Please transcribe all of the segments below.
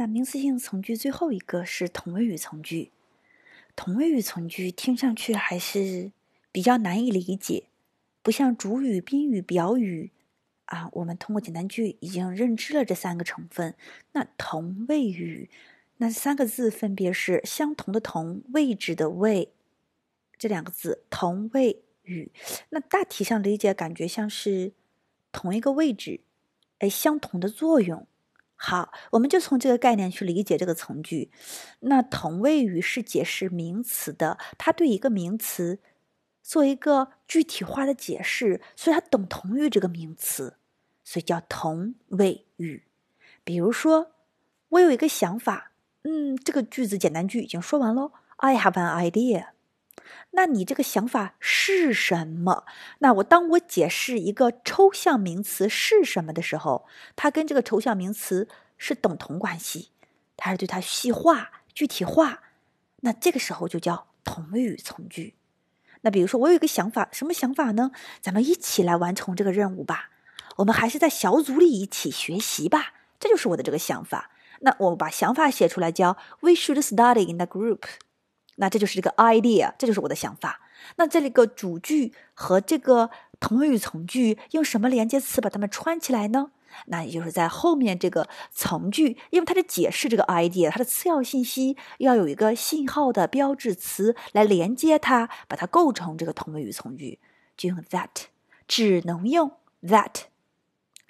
那名词性从句最后一个是同位语从句。同位语从句听上去还是比较难以理解，不像主语、宾语、表语啊，我们通过简单句已经认知了这三个成分。那同位语，那三个字分别是相同的同，位置的位，这两个字同位语。那大体上理解，感觉像是同一个位置，哎，相同的作用。好，我们就从这个概念去理解这个从句。那同位语是解释名词的，它对一个名词做一个具体化的解释，所以它等同于这个名词，所以叫同位语。比如说，我有一个想法，嗯，这个句子简单句已经说完喽。I have an idea。那你这个想法是什么？那我当我解释一个抽象名词是什么的时候，它跟这个抽象名词是等同关系，它是对它细化、具体化。那这个时候就叫同语从句。那比如说，我有一个想法，什么想法呢？咱们一起来完成这个任务吧。我们还是在小组里一起学习吧。这就是我的这个想法。那我把想法写出来，叫 We should study in the group。那这就是这个 idea，这就是我的想法。那这里个主句和这个同位语从句用什么连接词把它们串起来呢？那也就是在后面这个从句，因为它是解释这个 idea，它的次要信息要有一个信号的标志词来连接它，把它构成这个同位语从句，就用 that，只能用 that，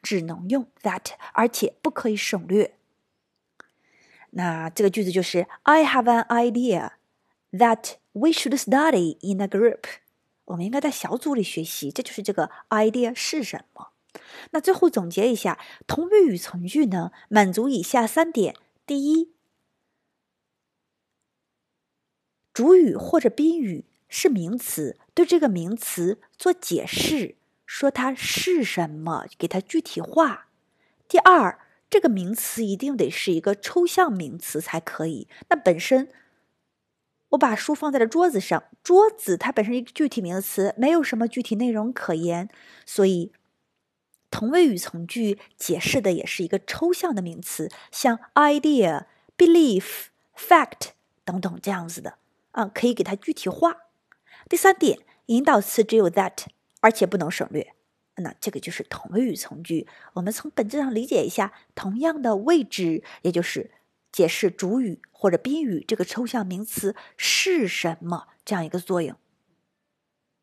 只能用 that，而且不可以省略。那这个句子就是 I have an idea。That we should study in a group，我们应该在小组里学习。这就是这个 idea 是什么？那最后总结一下，同位语从句呢，满足以下三点：第一，主语或者宾语是名词，对这个名词做解释，说它是什么，给它具体化；第二，这个名词一定得是一个抽象名词才可以，那本身。我把书放在了桌子上，桌子它本身一个具体名词，没有什么具体内容可言，所以同位语从句解释的也是一个抽象的名词，像 idea、belief、fact 等等这样子的啊，可以给它具体化。第三点，引导词只有 that，而且不能省略，那这个就是同位语从句。我们从本质上理解一下，同样的位置，也就是。解释主语或者宾语这个抽象名词是什么这样一个作用。